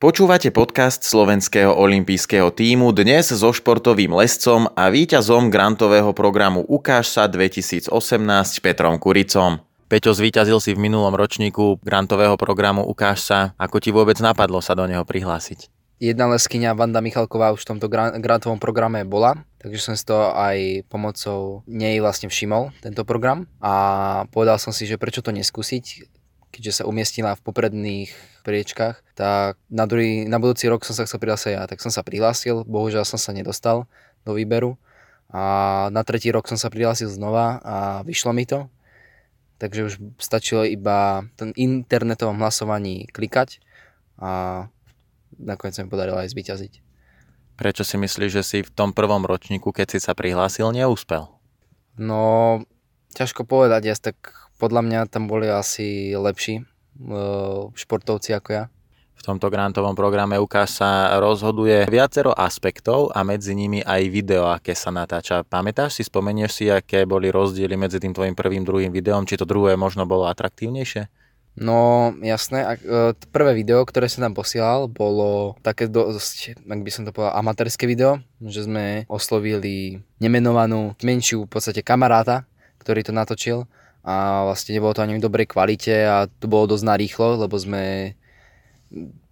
Počúvate podcast slovenského olympijského týmu dnes so športovým lescom a víťazom grantového programu Ukáž sa 2018 Petrom Kuricom. Peťo, zvíťazil si v minulom ročníku grantového programu Ukáž sa. Ako ti vôbec napadlo sa do neho prihlásiť? Jedna leskyňa Vanda Michalková už v tomto grantovom programe bola, takže som si to aj pomocou nej vlastne všimol, tento program. A povedal som si, že prečo to neskúsiť, keďže sa umiestnila v popredných priečkách, tak na, druhý, na budúci rok som sa chcel prihlásiť ja, tak som sa prihlásil, bohužiaľ som sa nedostal do výberu a na tretí rok som sa prihlásil znova a vyšlo mi to. Takže už stačilo iba ten internetovom hlasovaní klikať a nakoniec sa mi podarilo aj zvyťaziť. Prečo si myslíš, že si v tom prvom ročníku, keď si sa prihlásil, neúspel? No, ťažko povedať, ja tak podľa mňa tam boli asi lepší športovci ako ja. V tomto grantovom programe ukáž sa rozhoduje viacero aspektov a medzi nimi aj video, aké sa natáča. Pamätáš si, spomenieš si, aké boli rozdiely medzi tým tvojim prvým, druhým videom? Či to druhé možno bolo atraktívnejšie? No jasné, a, uh, prvé video, ktoré som tam posielal, bolo také dosť, ak by som to povedal, amatérske video, že sme oslovili nemenovanú menšiu v podstate kamaráta, ktorý to natočil a vlastne nebolo to ani v dobrej kvalite a to bolo dosť narýchlo, lebo sme,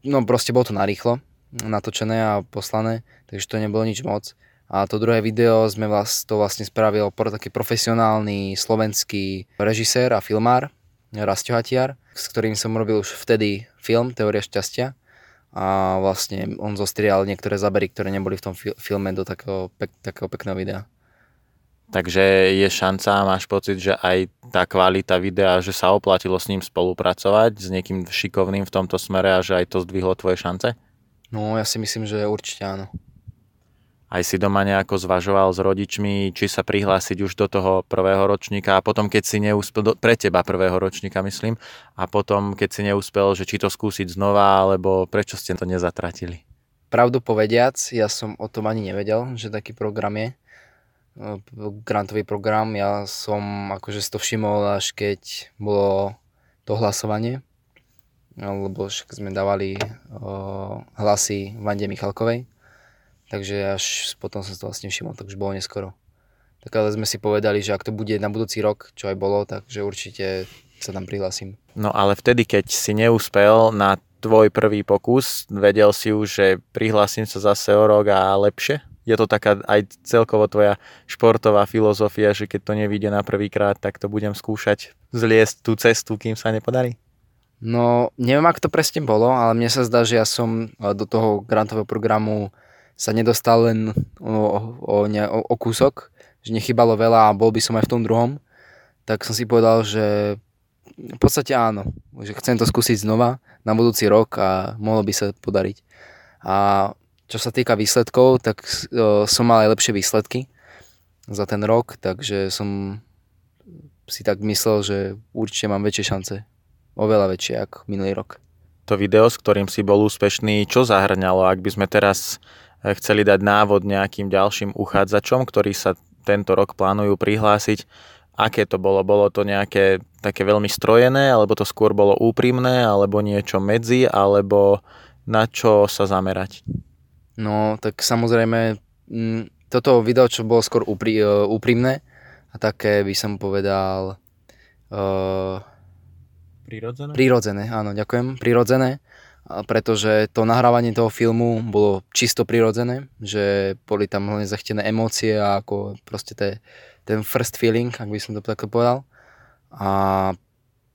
no proste bolo to narýchlo natočené a poslané, takže to nebolo nič moc. A to druhé video sme vlast, to vlastne spravil taký profesionálny slovenský režisér a filmár, Rastio Hatiar, s ktorým som robil už vtedy film Teória šťastia a vlastne on zostrial niektoré zábery, ktoré neboli v tom filme do takého, pek, takého pekného videa. Takže je šanca, máš pocit, že aj tá kvalita videa, že sa oplatilo s ním spolupracovať, s niekým šikovným v tomto smere a že aj to zdvihlo tvoje šance? No, ja si myslím, že určite áno. Aj si doma nejako zvažoval s rodičmi, či sa prihlásiť už do toho prvého ročníka a potom, keď si neúspel, pre teba prvého ročníka myslím, a potom, keď si neúspel, že či to skúsiť znova, alebo prečo ste to nezatratili? Pravdu povediac, ja som o tom ani nevedel, že taký program je grantový program. Ja som akože si to všimol až keď bolo to hlasovanie, lebo však sme dávali hlasy Vande Michalkovej, takže až potom som to vlastne všimol, takže bolo neskoro. Tak ale sme si povedali, že ak to bude na budúci rok, čo aj bolo, takže určite sa tam prihlasím. No ale vtedy, keď si neúspel na tvoj prvý pokus, vedel si už, že prihlásim sa zase o rok a lepšie? Je to taká aj celkovo tvoja športová filozofia, že keď to nevíde na prvýkrát, tak to budem skúšať zliesť tú cestu, kým sa nepodarí? No, neviem, ako to presne bolo, ale mne sa zdá, že ja som e, do toho grantového programu sa nedostal len o, o, o, o kúsok, že nechybalo veľa a bol by som aj v tom druhom, tak som si povedal, že v podstate áno, že chcem to skúsiť znova na budúci rok a mohlo by sa podariť. A čo sa týka výsledkov, tak som mal aj lepšie výsledky za ten rok, takže som si tak myslel, že určite mám väčšie šance. Oveľa väčšie ako minulý rok. To video, s ktorým si bol úspešný, čo zahrňalo, ak by sme teraz eh, chceli dať návod nejakým ďalším uchádzačom, ktorí sa tento rok plánujú prihlásiť, aké to bolo? Bolo to nejaké také veľmi strojené, alebo to skôr bolo úprimné, alebo niečo medzi, alebo na čo sa zamerať? No, tak samozrejme, mm, toto video, čo bolo skôr úpri, uh, úprimné a také by som povedal... Uh, prirodzené? Prirodzené, áno, ďakujem. Prirodzené, pretože to nahrávanie toho filmu bolo čisto prirodzené, že boli tam hlavne zachtené emócie a ako proste te, ten first feeling, ak by som to takto povedal. A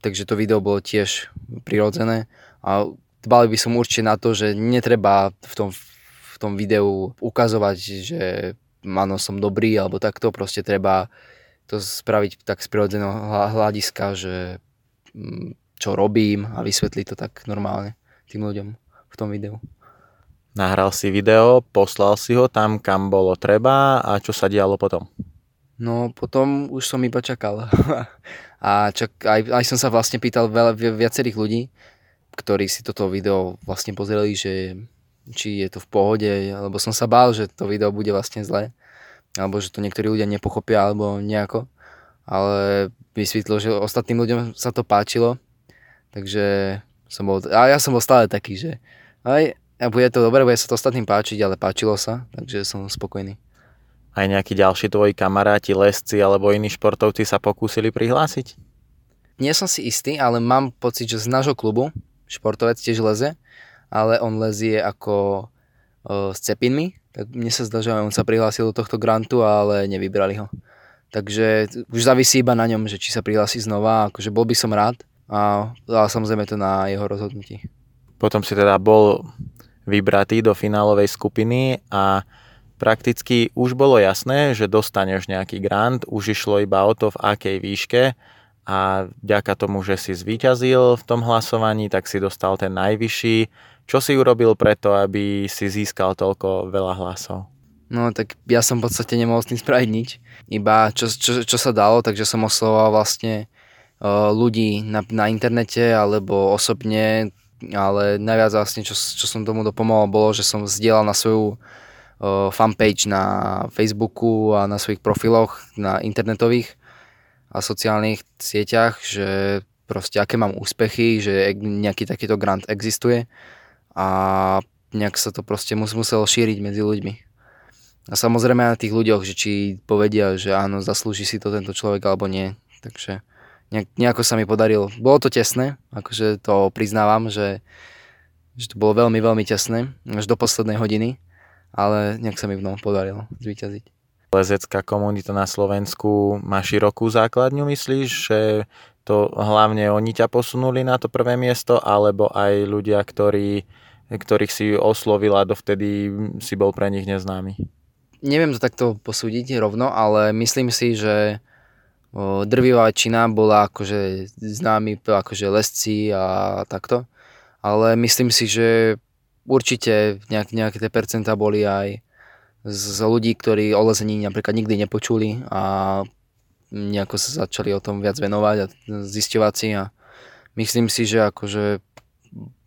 takže to video bolo tiež prirodzené a dbali by som určite na to, že netreba v tom tom videu ukazovať, že áno, som dobrý alebo takto, proste treba to spraviť tak z prirodzeného hľadiska, že mm, čo robím a vysvetliť to tak normálne tým ľuďom v tom videu. Nahral si video, poslal si ho tam, kam bolo treba a čo sa dialo potom? No potom už som iba čakal. a čak, aj, aj som sa vlastne pýtal veľa, viacerých ľudí, ktorí si toto video vlastne pozreli, že či je to v pohode, alebo som sa bál, že to video bude vlastne zlé, alebo že to niektorí ľudia nepochopia, alebo nejako. Ale vysvetlo, že ostatným ľuďom sa to páčilo, takže som bol, a ja som bol stále taký, že aj A bude to dobre, bude sa to ostatným páčiť, ale páčilo sa, takže som spokojný. Aj nejakí ďalší tvoji kamaráti, lesci alebo iní športovci sa pokúsili prihlásiť? Nie som si istý, ale mám pocit, že z nášho klubu športovec tiež leze, ale on lezie ako o, s cepinmi, tak mne sa zdá, že on sa prihlásil do tohto grantu, ale nevybrali ho. Takže už závisí iba na ňom, že či sa prihlási znova, akože bol by som rád, a, ale samozrejme to na jeho rozhodnutí. Potom si teda bol vybratý do finálovej skupiny a prakticky už bolo jasné, že dostaneš nejaký grant, už išlo iba o to, v akej výške a vďaka tomu, že si zvíťazil v tom hlasovaní, tak si dostal ten najvyšší. Čo si urobil preto, aby si získal toľko veľa hlasov? No tak ja som v podstate nemohol s tým spraviť nič. Iba čo, čo, čo sa dalo, takže som oslovoval vlastne uh, ľudí na, na internete alebo osobne, ale najviac vlastne, čo, čo som tomu dopomohol, bolo, že som vzdielal na svoju uh, fanpage na Facebooku a na svojich profiloch na internetových a sociálnych sieťach, že proste aké mám úspechy, že nejaký takýto grant existuje a nejak sa to proste muselo šíriť medzi ľuďmi. A samozrejme na tých ľuďoch, že či povedia, že áno, zaslúži si to tento človek alebo nie. Takže nejak, nejako sa mi podarilo. Bolo to tesné, akože to priznávam, že, že to bolo veľmi, veľmi tesné, až do poslednej hodiny, ale nejak sa mi v podarilo zvíťaziť. Lezecká komunita na Slovensku má širokú základňu, myslíš, že to hlavne oni ťa posunuli na to prvé miesto, alebo aj ľudia, ktorí, ktorých si oslovila, dovtedy si bol pre nich neznámy? neviem to takto posúdiť rovno, ale myslím si, že drvivá väčšina bola akože známi akože lesci a takto. Ale myslím si, že určite nejak, nejaké tie percentá boli aj z ľudí, ktorí o lezení napríklad nikdy nepočuli a nejako sa začali o tom viac venovať a zisťovať si a myslím si, že akože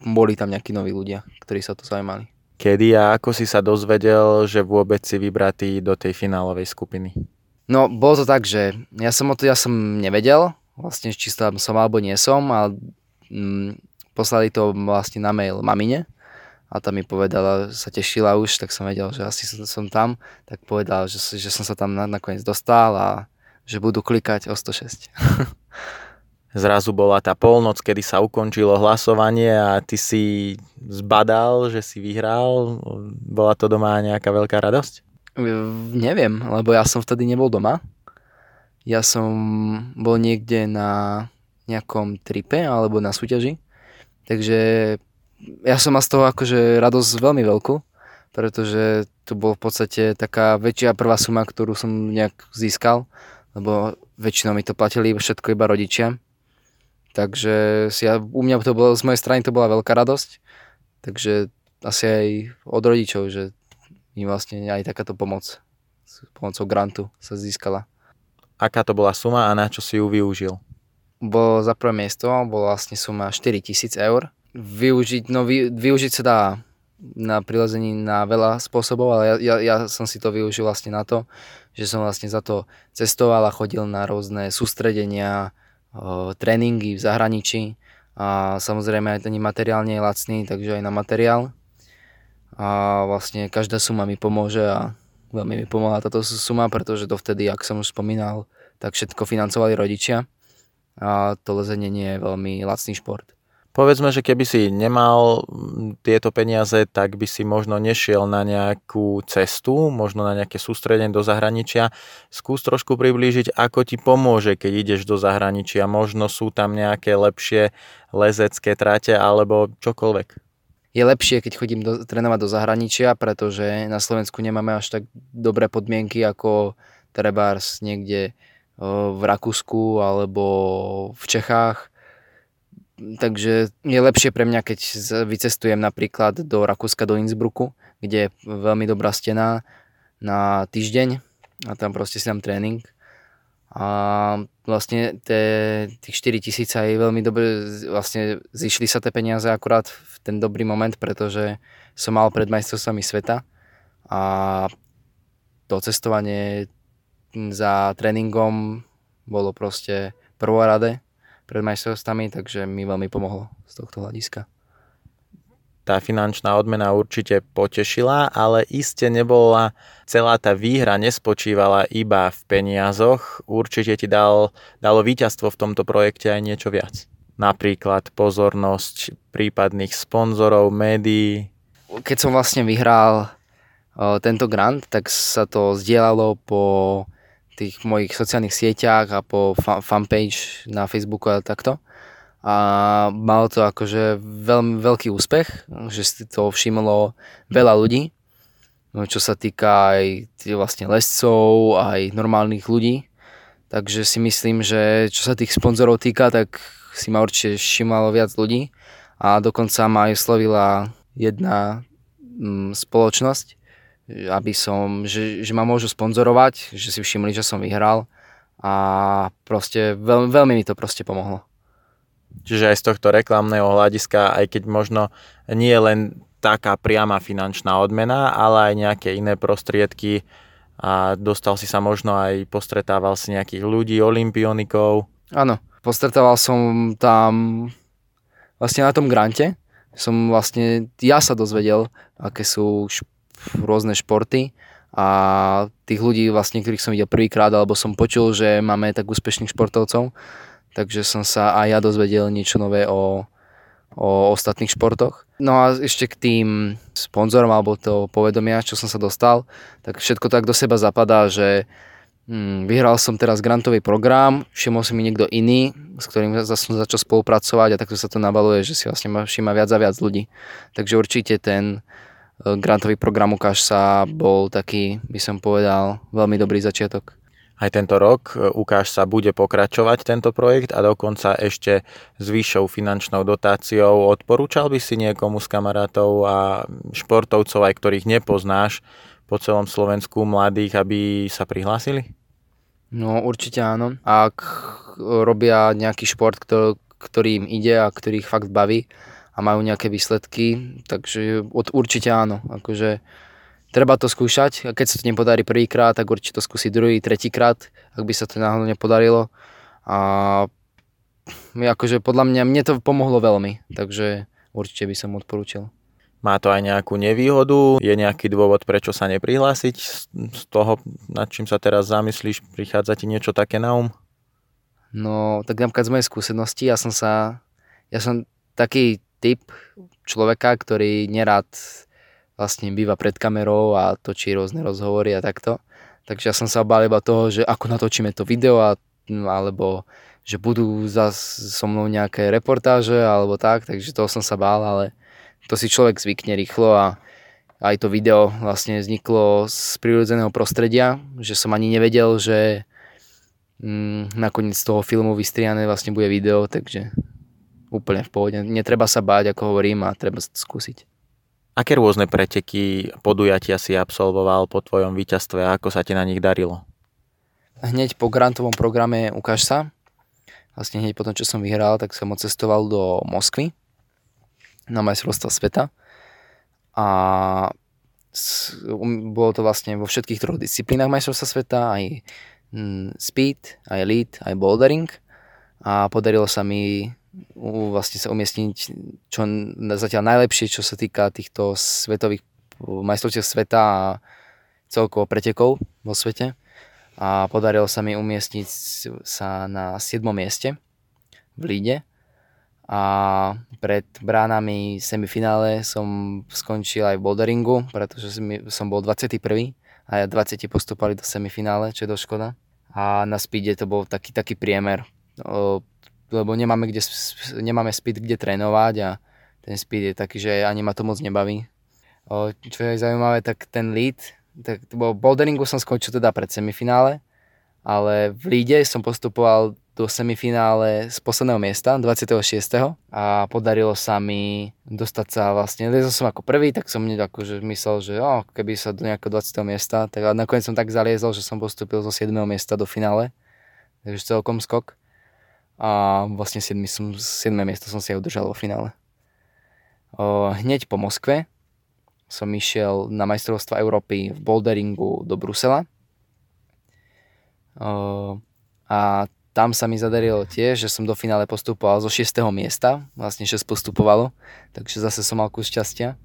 boli tam nejakí noví ľudia, ktorí sa to zaujímali. Kedy a ako si sa dozvedel, že vôbec si vybratý do tej finálovej skupiny? No, bolo to tak, že ja som o to, ja som nevedel, vlastne či tam som alebo nie som, a mm, poslali to vlastne na mail mamine a tam mi povedala, sa tešila už, tak som vedel, že asi som, som tam, tak povedal, že, že som sa tam nakoniec dostal a že budú klikať o 106. zrazu bola tá polnoc, kedy sa ukončilo hlasovanie a ty si zbadal, že si vyhral. Bola to doma nejaká veľká radosť? Neviem, lebo ja som vtedy nebol doma. Ja som bol niekde na nejakom tripe alebo na súťaži. Takže ja som mal z toho akože radosť veľmi veľkú, pretože to bol v podstate taká väčšia prvá suma, ktorú som nejak získal, lebo väčšinou mi to platili všetko iba rodičia Takže si ja, u mňa to bolo, z mojej strany to bola veľká radosť. Takže asi aj od rodičov, že im vlastne aj takáto pomoc s pomocou grantu sa získala. Aká to bola suma a na čo si ju využil? Bolo za prvé miesto, bola vlastne suma 4000 eur. Využiť, no vy, využiť sa dá na prilezení na veľa spôsobov, ale ja, ja, ja som si to využil vlastne na to, že som vlastne za to cestoval a chodil na rôzne sústredenia, tréningy v zahraničí a samozrejme aj ten materiál nie je lacný, takže aj na materiál. A vlastne každá suma mi pomôže a veľmi mi pomohla táto suma, pretože dovtedy, ak som už spomínal, tak všetko financovali rodičia a to lezenie nie je veľmi lacný šport. Povedzme, že keby si nemal tieto peniaze, tak by si možno nešiel na nejakú cestu, možno na nejaké sústredenie do zahraničia. Skús trošku priblížiť, ako ti pomôže, keď ideš do zahraničia. Možno sú tam nejaké lepšie lezecké trate alebo čokoľvek. Je lepšie, keď chodím do, trénovať do zahraničia, pretože na Slovensku nemáme až tak dobré podmienky ako trebárs niekde v Rakúsku alebo v Čechách takže je lepšie pre mňa, keď vycestujem napríklad do Rakúska, do Innsbrucku, kde je veľmi dobrá stena na týždeň a tam proste si dám tréning. A vlastne tie, tých 4 tisíc aj veľmi dobre, vlastne zišli sa tie peniaze akurát v ten dobrý moment, pretože som mal pred majstrovstvami sveta a to cestovanie za tréningom bolo proste prvorade pred majstrovstvami, takže mi veľmi pomohlo z tohto hľadiska. tá finančná odmena určite potešila, ale iste nebola celá tá výhra nespočívala iba v peniazoch. Určite ti dal, dalo víťazstvo v tomto projekte aj niečo viac. Napríklad pozornosť prípadných sponzorov, médií. Keď som vlastne vyhral tento grant, tak sa to zdieľalo po tých mojich sociálnych sieťach a po fanpage na Facebooku a takto. A malo to akože veľmi veľký úspech, že si to všimlo veľa ľudí, no, čo sa týka aj vlastne lescov, aj normálnych ľudí. Takže si myslím, že čo sa tých sponzorov týka, tak si ma určite všimalo viac ľudí. A dokonca ma aj slovila jedna mm, spoločnosť, aby som, že, že ma môžu sponzorovať, že si všimli, že som vyhral a proste veľ, veľmi mi to proste pomohlo. Čiže aj z tohto reklamného hľadiska, aj keď možno nie len taká priama finančná odmena, ale aj nejaké iné prostriedky a dostal si sa možno aj, postretával si nejakých ľudí, olimpionikov. Áno, postretával som tam vlastne na tom grante, som vlastne, ja sa dozvedel, aké sú šp- rôzne športy a tých ľudí vlastne, ktorých som videl prvýkrát, alebo som počul, že máme tak úspešných športovcov, takže som sa aj ja dozvedel niečo nové o, o ostatných športoch. No a ešte k tým sponzorom alebo to povedomia, čo som sa dostal, tak všetko tak do seba zapadá, že hmm, vyhral som teraz grantový program, všimol si mi niekto iný, s ktorým som začal spolupracovať a takto sa to nabaluje, že si vlastne všíma viac a viac ľudí. Takže určite ten grantový program Ukáž sa bol taký, by som povedal, veľmi dobrý začiatok. Aj tento rok e, Ukáž sa bude pokračovať tento projekt a dokonca ešte s vyššou finančnou dotáciou. Odporúčal by si niekomu z kamarátov a športovcov, aj ktorých nepoznáš po celom Slovensku mladých, aby sa prihlásili? No určite áno. Ak robia nejaký šport, ktorý im ide a ktorý ich fakt baví a majú nejaké výsledky, takže určite áno. Akože treba to skúšať a keď sa to nepodarí prvýkrát, tak určite to skúsi druhý, tretíkrát, ak by sa to náhodou nepodarilo. A akože podľa mňa, mne to pomohlo veľmi, takže určite by som odporúčil. Má to aj nejakú nevýhodu? Je nejaký dôvod, prečo sa neprihlásiť? Z toho, nad čím sa teraz zamyslíš, prichádza ti niečo také na um? No, tak napríklad z mojej skúsenosti, ja som sa, ja som taký typ človeka, ktorý nerad vlastne býva pred kamerou a točí rôzne rozhovory a takto. Takže ja som sa obál iba toho, že ako natočíme to video a, alebo že budú zas so mnou nejaké reportáže alebo tak, takže toho som sa bál, ale to si človek zvykne rýchlo a aj to video vlastne vzniklo z prírodzeného prostredia, že som ani nevedel, že mm, nakoniec toho filmu vystriané vlastne bude video, takže úplne v pohode. Netreba sa báť, ako hovorím, a treba skúsiť. Aké rôzne preteky, podujatia si absolvoval po tvojom víťazstve a ako sa ti na nich darilo? Hneď po grantovom programe Ukáž sa, vlastne hneď po tom, čo som vyhral, tak som odcestoval do Moskvy na majstrovstva sveta a um, bolo to vlastne vo všetkých troch disciplínach majstrovstva sveta, aj mm, speed, aj lead, aj bouldering a podarilo sa mi vlastne sa umiestniť čo zatiaľ najlepšie, čo sa týka týchto svetových majstrovstiev sveta a celkovo pretekov vo svete. A podarilo sa mi umiestniť sa na 7. mieste v Líde. A pred bránami semifinále som skončil aj v boulderingu, pretože som bol 21. a 20 postupali do semifinále, čo je dosť škoda. A na speede to bol taký, taký priemer lebo nemáme, kde, nemáme speed kde trénovať a ten speed je taký, že ani ma to moc nebaví. O, čo je zaujímavé, tak ten lead, tak bo boulderingu som skončil teda pred semifinále, ale v líde som postupoval do semifinále z posledného miesta, 26. a podarilo sa mi dostať sa vlastne, lezol som ako prvý, tak som akože myslel, že oh, keby sa do nejakého 20. miesta, tak nakoniec som tak zaliezol, že som postupil zo 7. miesta do finále, takže celkom skok a vlastne 7, som, 7. miesto som si aj udržal vo finále. Hneď po Moskve som išiel na majstrovstva Európy v boulderingu do Brusela. A tam sa mi zadarilo tiež, že som do finále postupoval zo 6. miesta, vlastne 6 postupovalo, takže zase som mal kus šťastia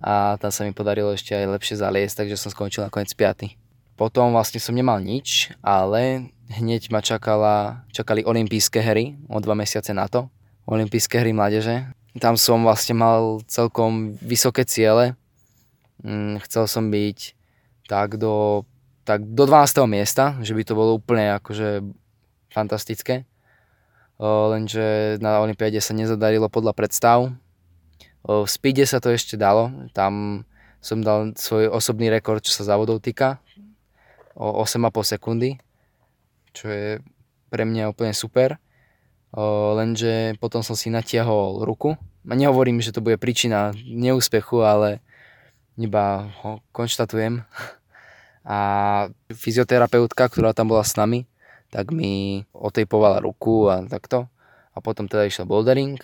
a tam sa mi podarilo ešte aj lepšie zaliesť, takže som skončil nakoniec 5. Potom vlastne som nemal nič, ale hneď ma čakala, čakali olympijské hry o dva mesiace na to, olympijské hry mládeže. Tam som vlastne mal celkom vysoké ciele, mm, chcel som byť tak do, tak do 12. miesta, že by to bolo úplne akože fantastické. Lenže na Olympiáde sa nezadarilo podľa predstav. V speede sa to ešte dalo. Tam som dal svoj osobný rekord, čo sa závodov týka. O 8,5 sekundy. Čo je pre mňa úplne super. Lenže potom som si natiahol ruku. A nehovorím, že to bude príčina neúspechu, ale iba ho konštatujem. A fyzioterapeutka, ktorá tam bola s nami, tak mi otejpovala ruku a takto. A potom teda išiel bouldering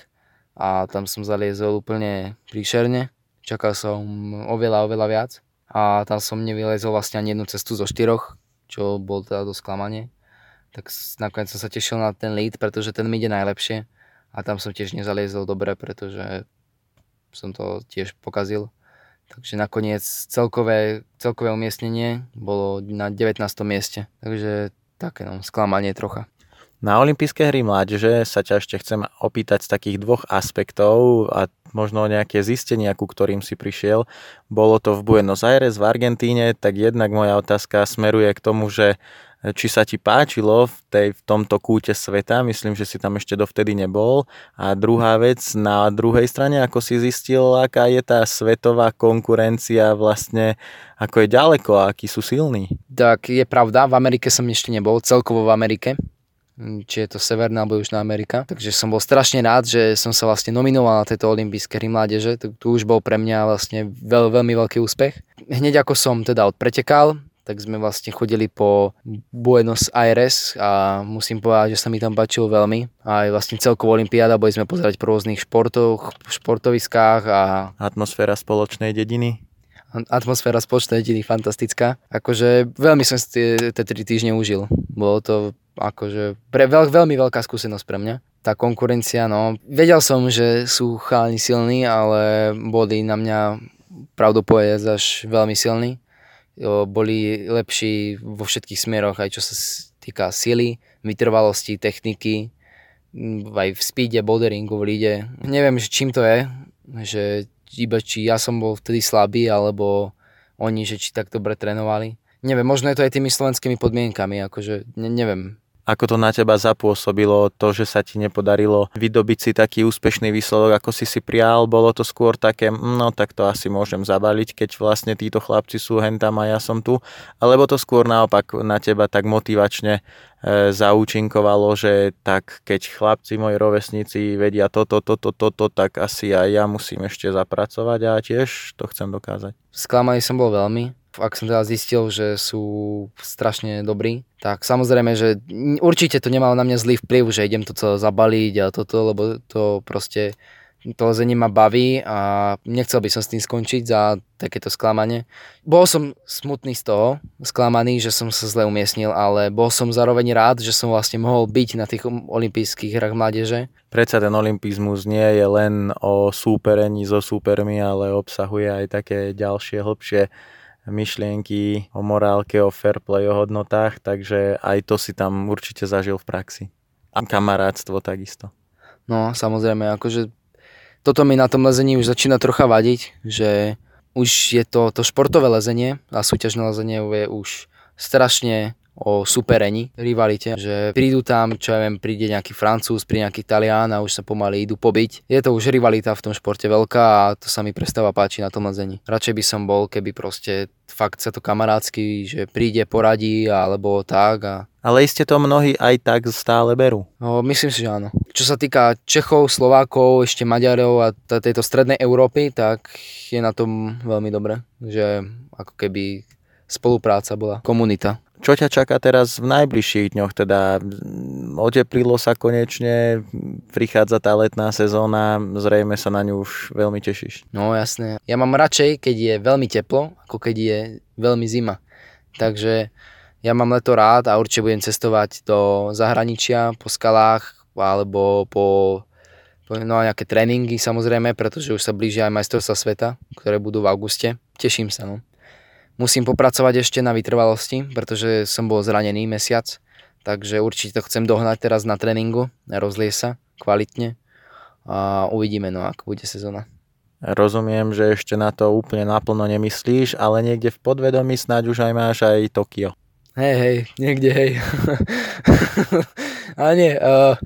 a tam som zaliezol úplne príšerne. Čakal som oveľa, oveľa viac. A tam som nevylezol vlastne ani jednu cestu zo štyroch, čo bol teda dosť klamanie. Tak nakoniec som sa tešil na ten lead, pretože ten mi ide najlepšie. A tam som tiež nezaliezol dobre, pretože som to tiež pokazil. Takže nakoniec celkové, celkové umiestnenie bolo na 19. mieste. Takže také no, sklamanie trocha. Na olympijské hry mládeže sa ťa ešte chcem opýtať z takých dvoch aspektov a možno nejaké zistenia, ku ktorým si prišiel. Bolo to v Buenos Aires v Argentíne, tak jednak moja otázka smeruje k tomu, že či sa ti páčilo v, tej, v tomto kúte sveta, myslím, že si tam ešte dovtedy nebol. A druhá vec, na druhej strane, ako si zistil, aká je tá svetová konkurencia vlastne, ako je ďaleko a akí sú silní. Tak je pravda, v Amerike som ešte nebol, celkovo v Amerike či je to Severná alebo Južná Amerika. Takže som bol strašne rád, že som sa vlastne nominoval na tejto olympijské hry mládeže. Tu už bol pre mňa vlastne veľ, veľmi veľký úspech. Hneď ako som teda odpretekal, tak sme vlastne chodili po Buenos Aires a musím povedať, že sa mi tam páčilo veľmi. A aj vlastne celkovú olimpiáda, boli sme pozerať po rôznych športoch, športoviskách a... Atmosféra spoločnej dediny? Atmosféra spoločnej dediny fantastická. Akože veľmi som si tie, tie tri týždne užil. Bolo to akože pre, veľ, veľmi veľká skúsenosť pre mňa. Tá konkurencia, no, vedel som, že sú chalani silní, ale boli na mňa pravdu povedať až veľmi silní boli lepší vo všetkých smeroch, aj čo sa týka sily, vytrvalosti, techniky, aj v speede, boulderingu, v líde. Neviem, že čím to je, že iba či ja som bol vtedy slabý, alebo oni, že či tak dobre trénovali. Neviem, možno je to aj tými slovenskými podmienkami, akože ne, neviem. Ako to na teba zapôsobilo, to, že sa ti nepodarilo vydobiť si taký úspešný výsledok, ako si si prial, bolo to skôr také, no tak to asi môžem zabaliť, keď vlastne títo chlapci sú hentam a ja som tu, alebo to skôr naopak na teba tak motivačne e, zaúčinkovalo, že tak keď chlapci moji rovesníci vedia toto, toto, toto, tak asi aj ja musím ešte zapracovať a tiež to chcem dokázať. Sklamaný som bol veľmi, ak som teda zistil, že sú strašne dobrí, tak samozrejme, že určite to nemalo na mňa zlý vplyv, že idem to celé zabaliť a toto, lebo to proste to lezenie ma baví a nechcel by som s tým skončiť za takéto sklamanie. Bol som smutný z toho, sklamaný, že som sa zle umiestnil, ale bol som zároveň rád, že som vlastne mohol byť na tých olympijských hrách mládeže. Predsa ten olympizmus nie je len o súperení so súpermi, ale obsahuje aj také ďalšie, hlbšie myšlienky o morálke, o fair play, o hodnotách, takže aj to si tam určite zažil v praxi. A kamarátstvo takisto. No, samozrejme, akože toto mi na tom lezení už začína trocha vadiť, že už je to, to športové lezenie a súťažné lezenie je už strašne o superení, rivalite, že prídu tam, čo ja viem, príde nejaký Francúz, príde nejaký Talian a už sa pomaly idú pobiť. Je to už rivalita v tom športe veľká a to sa mi prestáva páči na tom lezení. Radšej by som bol, keby proste fakt sa to kamarátsky, že príde, poradí alebo tak a ale iste to mnohí aj tak stále berú. No, myslím si, že áno. Čo sa týka Čechov, Slovákov, ešte Maďarov a t- tejto strednej Európy, tak je na tom veľmi dobre, že ako keby spolupráca bola, komunita. Čo ťa čaká teraz v najbližších dňoch? Teda oteplilo sa konečne, prichádza tá letná sezóna, zrejme sa na ňu už veľmi tešíš. No jasné. Ja mám radšej, keď je veľmi teplo, ako keď je veľmi zima. Takže ja mám leto rád a určite budem cestovať do zahraničia po skalách alebo po, no, nejaké tréningy samozrejme, pretože už sa blížia aj majstrovstvá sveta, ktoré budú v auguste. Teším sa. No. Musím popracovať ešte na vytrvalosti, pretože som bol zranený mesiac, takže určite to chcem dohnať teraz na tréningu, rozlie sa kvalitne a uvidíme, no ako bude sezóna. Rozumiem, že ešte na to úplne naplno nemyslíš, ale niekde v podvedomí snáď už aj máš aj Tokio. Hej, hej, niekde, hej. ale nie, uh,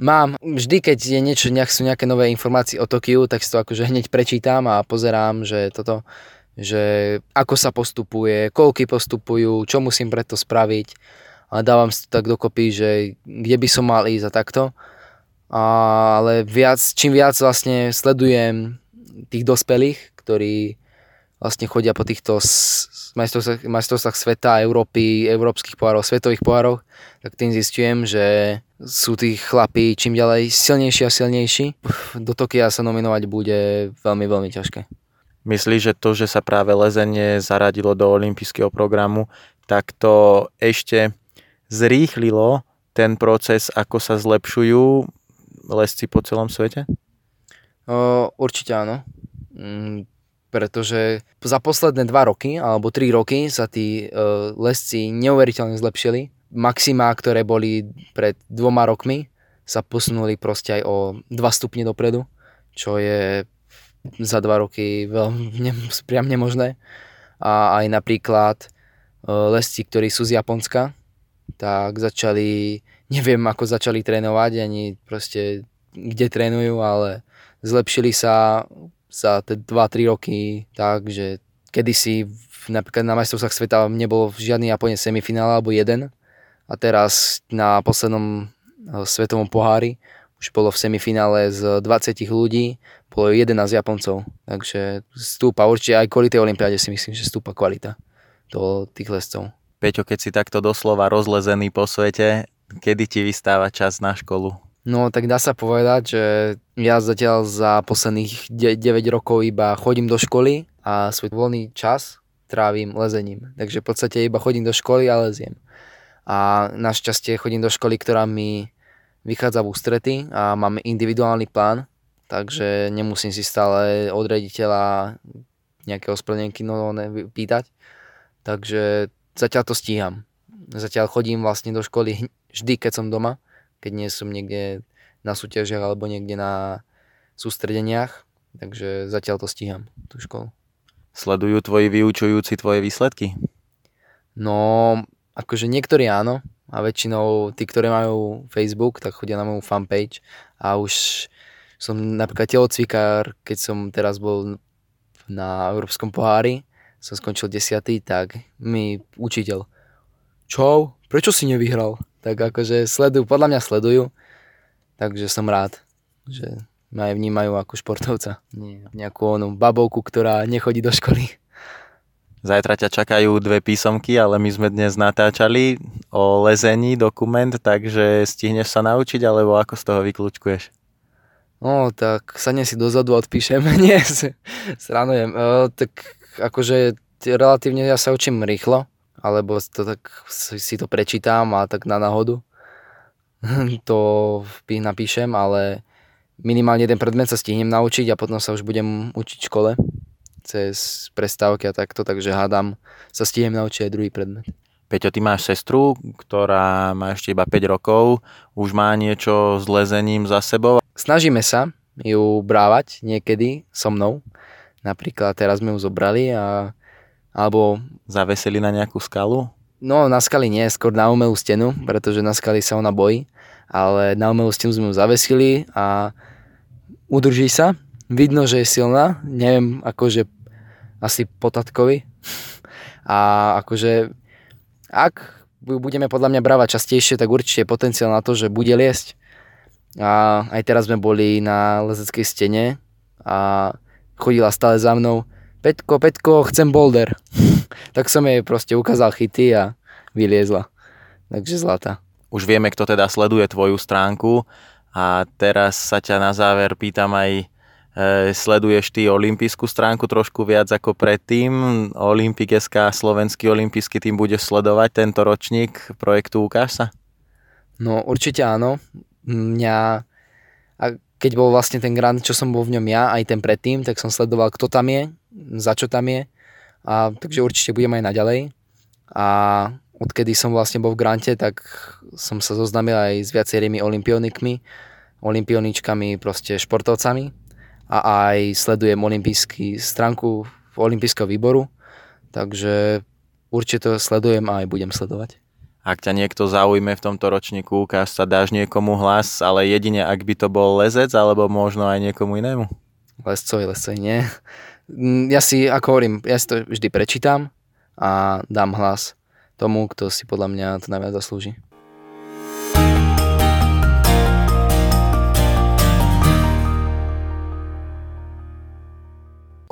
mám, vždy keď je niečo, nejak sú nejaké nové informácie o Tokiu, tak si to akože hneď prečítam a pozerám, že toto, že ako sa postupuje, koľky postupujú, čo musím preto spraviť a dávam si to tak dokopy, že kde by som mal ísť a takto. A, ale viac, čím viac vlastne sledujem tých dospelých, ktorí vlastne chodia po týchto majstrovstvách, sveta, Európy, európskych pohárov, svetových pohárov, tak tým zistujem, že sú tí chlapí čím ďalej silnejší a silnejší. Do Tokia sa nominovať bude veľmi, veľmi ťažké. Myslíš, že to, že sa práve lezenie zaradilo do olympijského programu, tak to ešte zrýchlilo ten proces, ako sa zlepšujú lesci po celom svete? O, určite áno. Mm, pretože za posledné dva roky alebo tri roky sa tí uh, lesci neuveriteľne zlepšili. Maxima, ktoré boli pred dvoma rokmi, sa posunuli proste aj o 2 stupne dopredu, čo je za dva roky veľmi ne, priam nemožné. A aj napríklad uh, lesci, ktorí sú z Japonska, tak začali, neviem ako začali trénovať, ani proste kde trénujú, ale zlepšili sa za 2-3 roky tak, že kedysi napríklad na majstrovstvách sveta nebol žiadny Japonec semifinále alebo jeden a teraz na poslednom eh, svetovom pohári už bolo v semifinále z 20 ľudí, bolo 11 Japoncov, takže stúpa určite aj kvôli tej olympiáde si myslím, že stúpa kvalita do tých lescov. Peťo, keď si takto doslova rozlezený po svete, kedy ti vystáva čas na školu? No tak dá sa povedať, že ja zatiaľ za posledných 9 rokov iba chodím do školy a svoj voľný čas trávim lezením. Takže v podstate iba chodím do školy a leziem. A našťastie chodím do školy, ktorá mi vychádza v ústrety a máme individuálny plán, takže nemusím si stále od rediteľa nejaké ospravedlnenky no, pýtať. Takže zatiaľ to stíham. Zatiaľ chodím vlastne do školy vždy, keď som doma keď nie som niekde na súťažiach alebo niekde na sústredeniach, takže zatiaľ to stíham, tú školu. Sledujú tvoji vyučujúci tvoje výsledky? No, akože niektorí áno, a väčšinou tí, ktorí majú Facebook, tak chodia na moju fanpage a už som napríklad telocvikár, keď som teraz bol na Európskom pohári, som skončil desiatý, tak mi učiteľ, čo, prečo si nevyhral? tak akože sledujú, podľa mňa sledujú, takže som rád, že ma aj vnímajú ako športovca. Nie, nejakú onú babovku, ktorá nechodí do školy. Zajtra ťa čakajú dve písomky, ale my sme dnes natáčali o lezení dokument, takže stihneš sa naučiť, alebo ako z toho vyklúčkuješ? No, tak sadne si dozadu a odpíšem. Nie, sranujem. E, tak akože relatívne ja sa učím rýchlo, alebo to tak si to prečítam a tak na náhodu to napíšem, ale minimálne jeden predmet sa stihnem naučiť a potom sa už budem učiť v škole cez prestávky a takto, takže hádam, sa stihnem naučiť aj druhý predmet. Peťo, ty máš sestru, ktorá má ešte iba 5 rokov, už má niečo s lezením za sebou? Snažíme sa ju brávať niekedy so mnou. Napríklad teraz sme ju zobrali a alebo... Zaveseli na nejakú skalu? No, na skali nie, skôr na umelú stenu, pretože na skali sa ona bojí, ale na umelú stenu sme ju zavesili a udrží sa. Vidno, že je silná, neviem, akože asi potatkovi. A akože ak budeme podľa mňa brávať častejšie, tak určite je potenciál na to, že bude liesť. A aj teraz sme boli na lezeckej stene a chodila stále za mnou Petko, Petko, chcem boulder. tak som jej proste ukázal chyty a vyliezla. Takže zlata. Už vieme, kto teda sleduje tvoju stránku a teraz sa ťa na záver pýtam aj sleduješ ty olympijskú stránku trošku viac ako predtým. Olympik SK, slovenský olympijský tým bude sledovať tento ročník projektu Ukáž sa? No určite áno. Mňa, a keď bol vlastne ten grant, čo som bol v ňom ja, aj ten predtým, tak som sledoval, kto tam je, za čo tam je. A, takže určite budem aj naďalej. A odkedy som vlastne bol v grante, tak som sa zoznámil aj s viacerými olimpionikmi, olimpioničkami, proste športovcami a aj sledujem olimpijský stránku olympijského výboru, takže určite to sledujem a aj budem sledovať. Ak ťa niekto zaujme v tomto ročníku, ukáž sa, dáš niekomu hlas, ale jedine ak by to bol lezec, alebo možno aj niekomu inému? Lescovi, lescovi, nie. Ja si, ako hovorím, ja si to vždy prečítam a dám hlas tomu, kto si podľa mňa to najviac zaslúži.